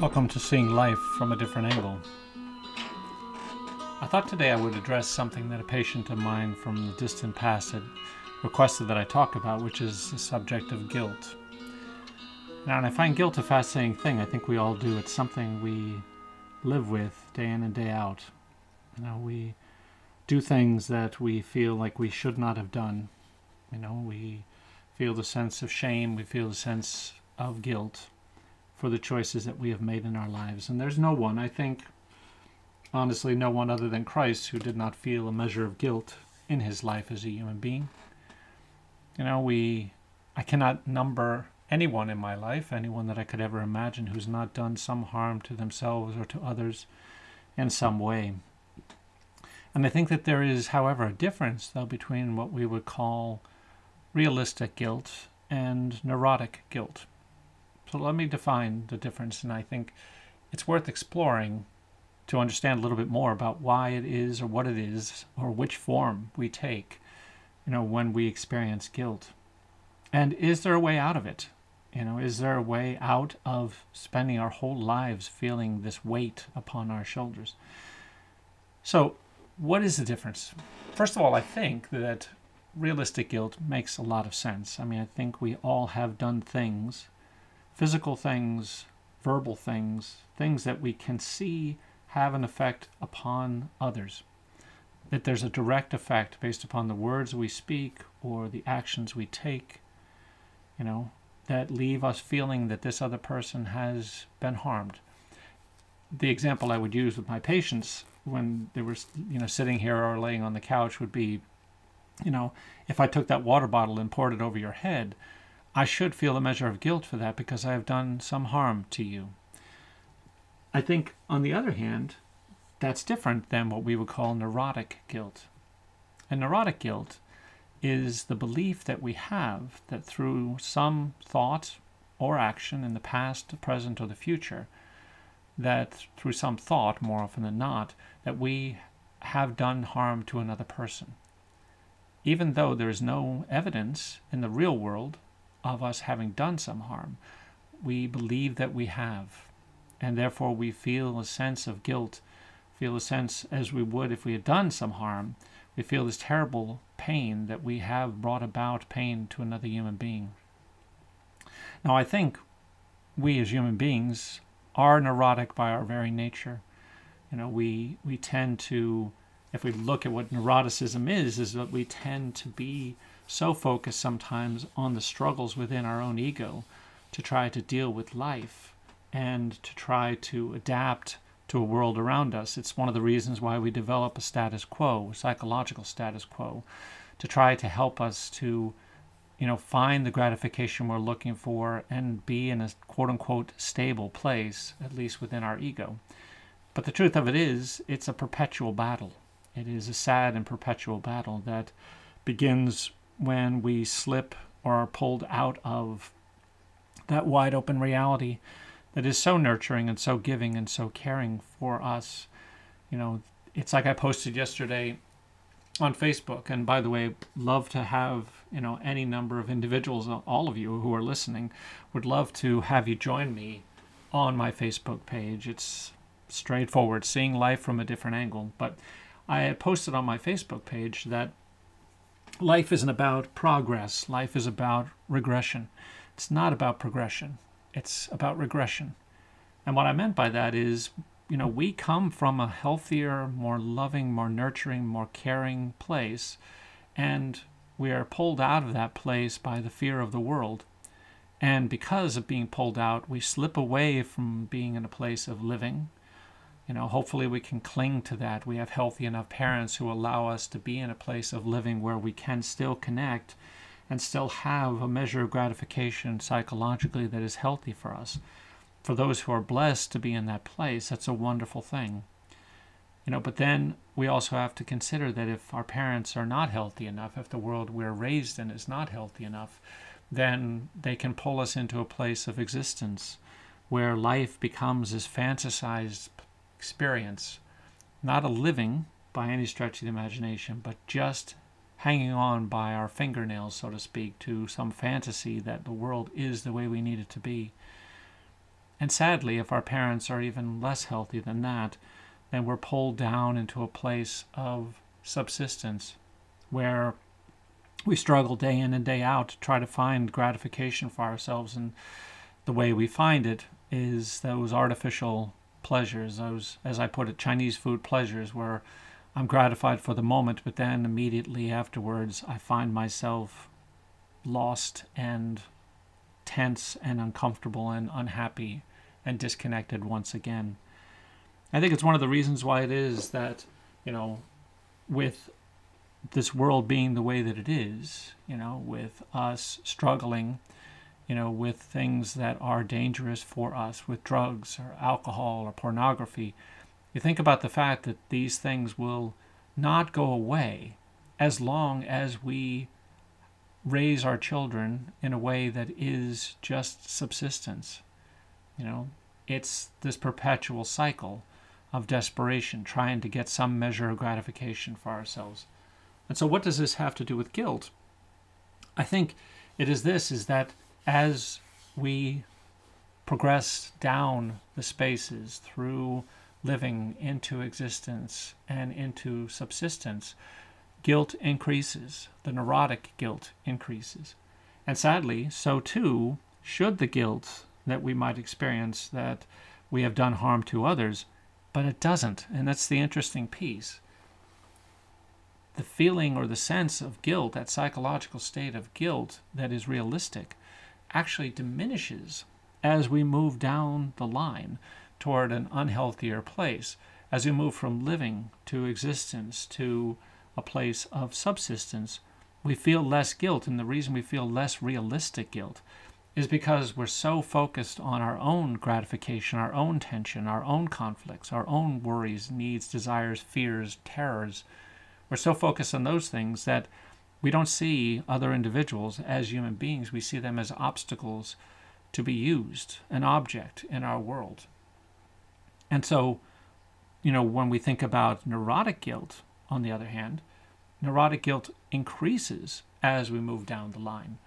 Welcome to Seeing Life from a Different Angle. I thought today I would address something that a patient of mine from the distant past had requested that I talk about, which is the subject of guilt. Now, and I find guilt a fascinating thing. I think we all do. It's something we live with day in and day out. You know, we do things that we feel like we should not have done. You know, we feel the sense of shame, we feel the sense of guilt for the choices that we have made in our lives. And there's no one, I think, honestly, no one other than Christ who did not feel a measure of guilt in his life as a human being. You know, we, I cannot number anyone in my life, anyone that I could ever imagine who's not done some harm to themselves or to others in some way. And I think that there is, however, a difference, though, between what we would call realistic guilt and neurotic guilt. So let me define the difference, and I think it's worth exploring to understand a little bit more about why it is or what it is or which form we take, you know, when we experience guilt. And is there a way out of it? You know, is there a way out of spending our whole lives feeling this weight upon our shoulders? So, what is the difference? First of all, I think that realistic guilt makes a lot of sense. I mean, I think we all have done things physical things, verbal things, things that we can see have an effect upon others. That there's a direct effect based upon the words we speak or the actions we take, you know, that leave us feeling that this other person has been harmed. The example I would use with my patients when they were, you know, sitting here or laying on the couch would be, you know, if I took that water bottle and poured it over your head, I should feel a measure of guilt for that because I have done some harm to you. I think, on the other hand, that's different than what we would call neurotic guilt. And neurotic guilt is the belief that we have that through some thought or action in the past, the present, or the future, that through some thought, more often than not, that we have done harm to another person. Even though there is no evidence in the real world of us having done some harm. We believe that we have, and therefore we feel a sense of guilt, feel a sense as we would if we had done some harm. We feel this terrible pain that we have brought about pain to another human being. Now, I think we as human beings are neurotic by our very nature. You know, we, we tend to, if we look at what neuroticism is, is that we tend to be so focused sometimes on the struggles within our own ego to try to deal with life and to try to adapt to a world around us. It's one of the reasons why we develop a status quo, a psychological status quo, to try to help us to, you know, find the gratification we're looking for and be in a quote unquote stable place, at least within our ego. But the truth of it is, it's a perpetual battle. It is a sad and perpetual battle that begins when we slip or are pulled out of that wide open reality that is so nurturing and so giving and so caring for us. You know, it's like I posted yesterday on Facebook, and by the way, love to have you know any number of individuals, all of you who are listening, would love to have you join me on my Facebook page. It's straightforward, seeing life from a different angle. But I posted on my Facebook page that life isn't about progress, life is about regression. It's not about progression, it's about regression. And what I meant by that is, you know, we come from a healthier, more loving, more nurturing, more caring place, and we are pulled out of that place by the fear of the world. And because of being pulled out, we slip away from being in a place of living, you know, hopefully we can cling to that. We have healthy enough parents who allow us to be in a place of living where we can still connect and still have a measure of gratification psychologically that is healthy for us. For those who are blessed to be in that place, that's a wonderful thing. You know, but then we also have to consider that if our parents are not healthy enough, if the world we're raised in is not healthy enough, then they can pull us into a place of existence where life becomes this fantasized experience, not a living by any stretch of the imagination, but just hanging on by our fingernails, so to speak, to some fantasy that the world is the way we need it to be. And sadly, if our parents are even less healthy than that, then we're pulled down into a place of subsistence where we struggle day in and day out to try to find gratification for ourselves. And the way we find it is those artificial pleasures, those, as I put it, Chinese food pleasures, where I'm gratified for the moment, but then immediately afterwards I find myself lost and tense and uncomfortable and unhappy and disconnected once again. I think it's one of the reasons why it is that, you know, with this world being the way that it is, you know, with us struggling, you know, with things that are dangerous for us, with drugs or alcohol or pornography, you think about the fact that these things will not go away as long as we raise our children in a way that is just subsistence. You know, it's this perpetual cycle of desperation, trying to get some measure of gratification for ourselves. And so, what does this have to do with guilt? I think it is this is that as we progress down the spaces through living into existence and into subsistence, guilt increases. The neurotic guilt increases. And sadly, so too should the guilt that we might experience that we have done harm to others, but it doesn't. And that's the interesting piece the feeling or the sense of guilt, that psychological state of guilt that is realistic, actually diminishes as we move down the line toward an unhealthier place, as we move from living to existence to a place of subsistence. We feel less guilt, and the reason we feel less realistic guilt is because we're so focused on our own gratification, our own tension, our own conflicts, our own worries, needs, desires, fears, terrors we're so focused on those things that we don't see other individuals as human beings. We see them as obstacles to be used, an object in our world. And so, you know, when we think about neurotic guilt, on the other hand, neurotic guilt increases as we move down the line.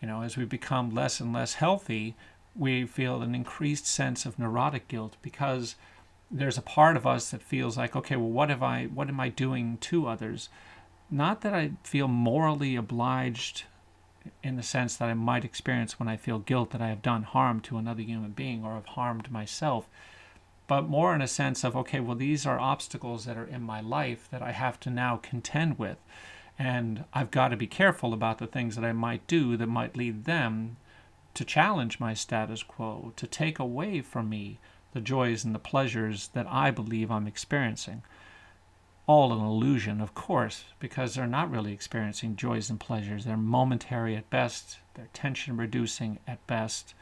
You know, as we become less and less healthy, we feel an increased sense of neurotic guilt because there's a part of us that feels like, okay, well, what have I, what am I doing to others? Not that I feel morally obliged in the sense that I might experience when I feel guilt that I have done harm to another human being or have harmed myself, but more in a sense of, okay, well, these are obstacles that are in my life that I have to now contend with. And I've got to be careful about the things that I might do that might lead them to challenge my status quo, to take away from me the joys and the pleasures that I believe I'm experiencing. All an illusion, of course, because they're not really experiencing joys and pleasures. They're momentary at best, they're tension reducing at best.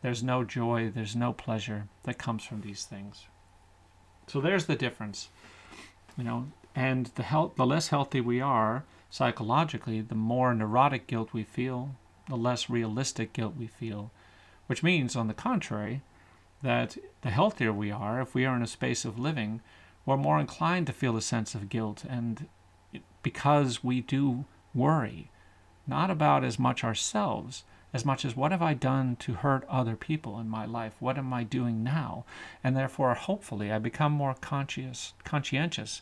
There's no joy, there's no pleasure that comes from these things. So there's the difference. You know, and the health, the less healthy we are psychologically, the more neurotic guilt we feel, the less realistic guilt we feel, which means on the contrary, that the healthier we are, if we are in a space of living, we're more inclined to feel a sense of guilt. And because we do worry, not about as much ourselves, as much as what have I done to hurt other people in my life? What am I doing now? And therefore, hopefully, I become more conscious, conscientious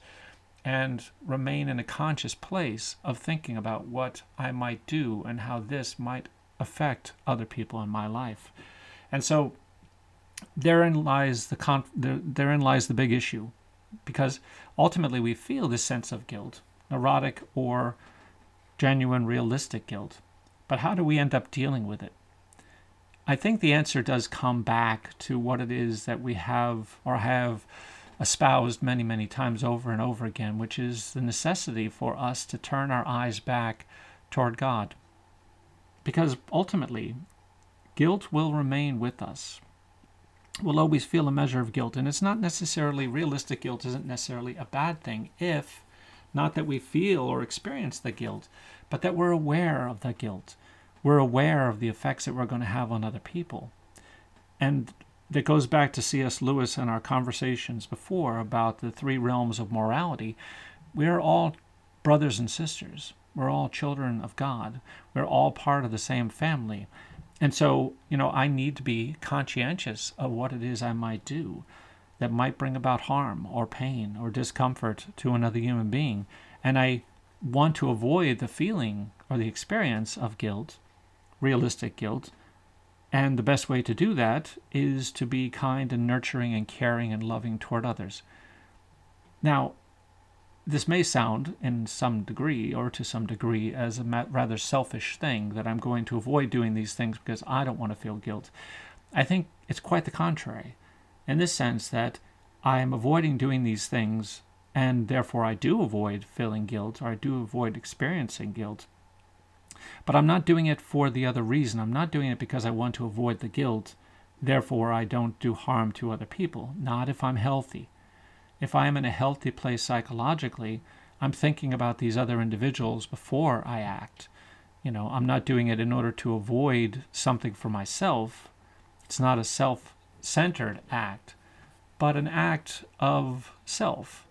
and remain in a conscious place of thinking about what I might do and how this might affect other people in my life. And so therein lies the therein lies the big issue, because ultimately we feel this sense of guilt, neurotic or genuine, realistic guilt. But how do we end up dealing with it? I think the answer does come back to what it is that we have or have espoused many, many times over and over again, which is the necessity for us to turn our eyes back toward God. Because ultimately, guilt will remain with us will always feel a measure of guilt. And it's not necessarily, realistic guilt isn't necessarily a bad thing if not that we feel or experience the guilt, but that we're aware of the guilt. We're aware of the effects that we're going to have on other people. And that goes back to C.S. Lewis and our conversations before about the three realms of morality. We're all brothers and sisters. We're all children of God. We're all part of the same family. And so, you know, I need to be conscientious of what it is I might do that might bring about harm or pain or discomfort to another human being. And I want to avoid the feeling or the experience of guilt, realistic guilt. And the best way to do that is to be kind and nurturing and caring and loving toward others. Now, this may sound, in some degree, or to some degree, as a rather selfish thing that I'm going to avoid doing these things because I don't want to feel guilt. I think it's quite the contrary, in this sense that I am avoiding doing these things, and therefore I do avoid feeling guilt, or I do avoid experiencing guilt. But I'm not doing it for the other reason. I'm not doing it because I want to avoid the guilt, therefore I don't do harm to other people. Not if I'm healthy if I am in a healthy place psychologically, I'm thinking about these other individuals before I act. You know, I'm not doing it in order to avoid something for myself. It's not a self centered act, but an act of self.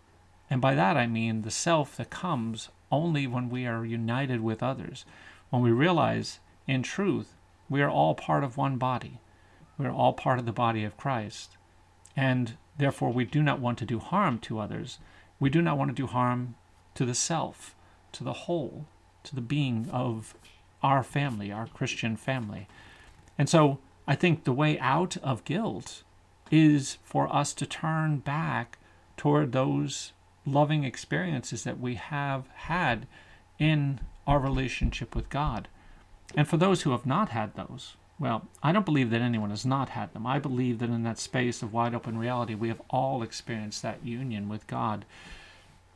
And by that I mean the self that comes only when we are united with others, when we realize, in truth, we are all part of one body. We are all part of the body of Christ. And Therefore, we do not want to do harm to others. We do not want to do harm to the self, to the whole, to the being of our family, our Christian family. And so I think the way out of guilt is for us to turn back toward those loving experiences that we have had in our relationship with God. And for those who have not had those, well, I don't believe that anyone has not had them. I believe that in that space of wide open reality, we have all experienced that union with God.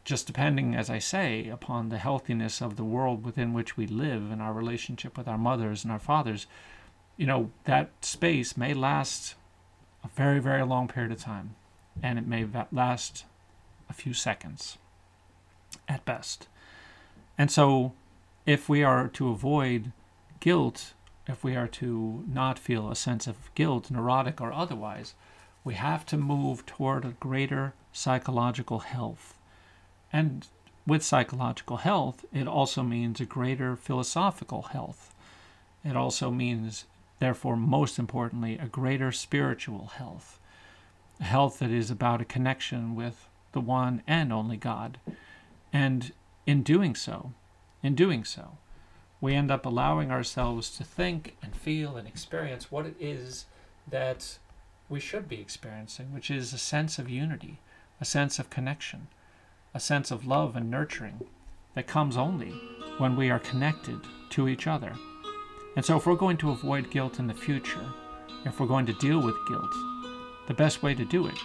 Just depending, as I say, upon the healthiness of the world within which we live and our relationship with our mothers and our fathers, you know, that space may last a very, very long period of time. And it may last a few seconds at best. And so, if we are to avoid guilt if we are to not feel a sense of guilt, neurotic or otherwise, we have to move toward a greater psychological health. And with psychological health, it also means a greater philosophical health. It also means, therefore, most importantly, a greater spiritual health. A health that is about a connection with the one and only God. And in doing so, in doing so, we end up allowing ourselves to think and feel and experience what it is that we should be experiencing, which is a sense of unity, a sense of connection, a sense of love and nurturing that comes only when we are connected to each other. And so, if we're going to avoid guilt in the future, if we're going to deal with guilt, the best way to do it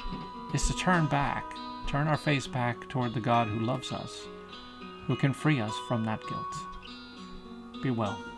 is to turn back, turn our face back toward the God who loves us, who can free us from that guilt. Be well.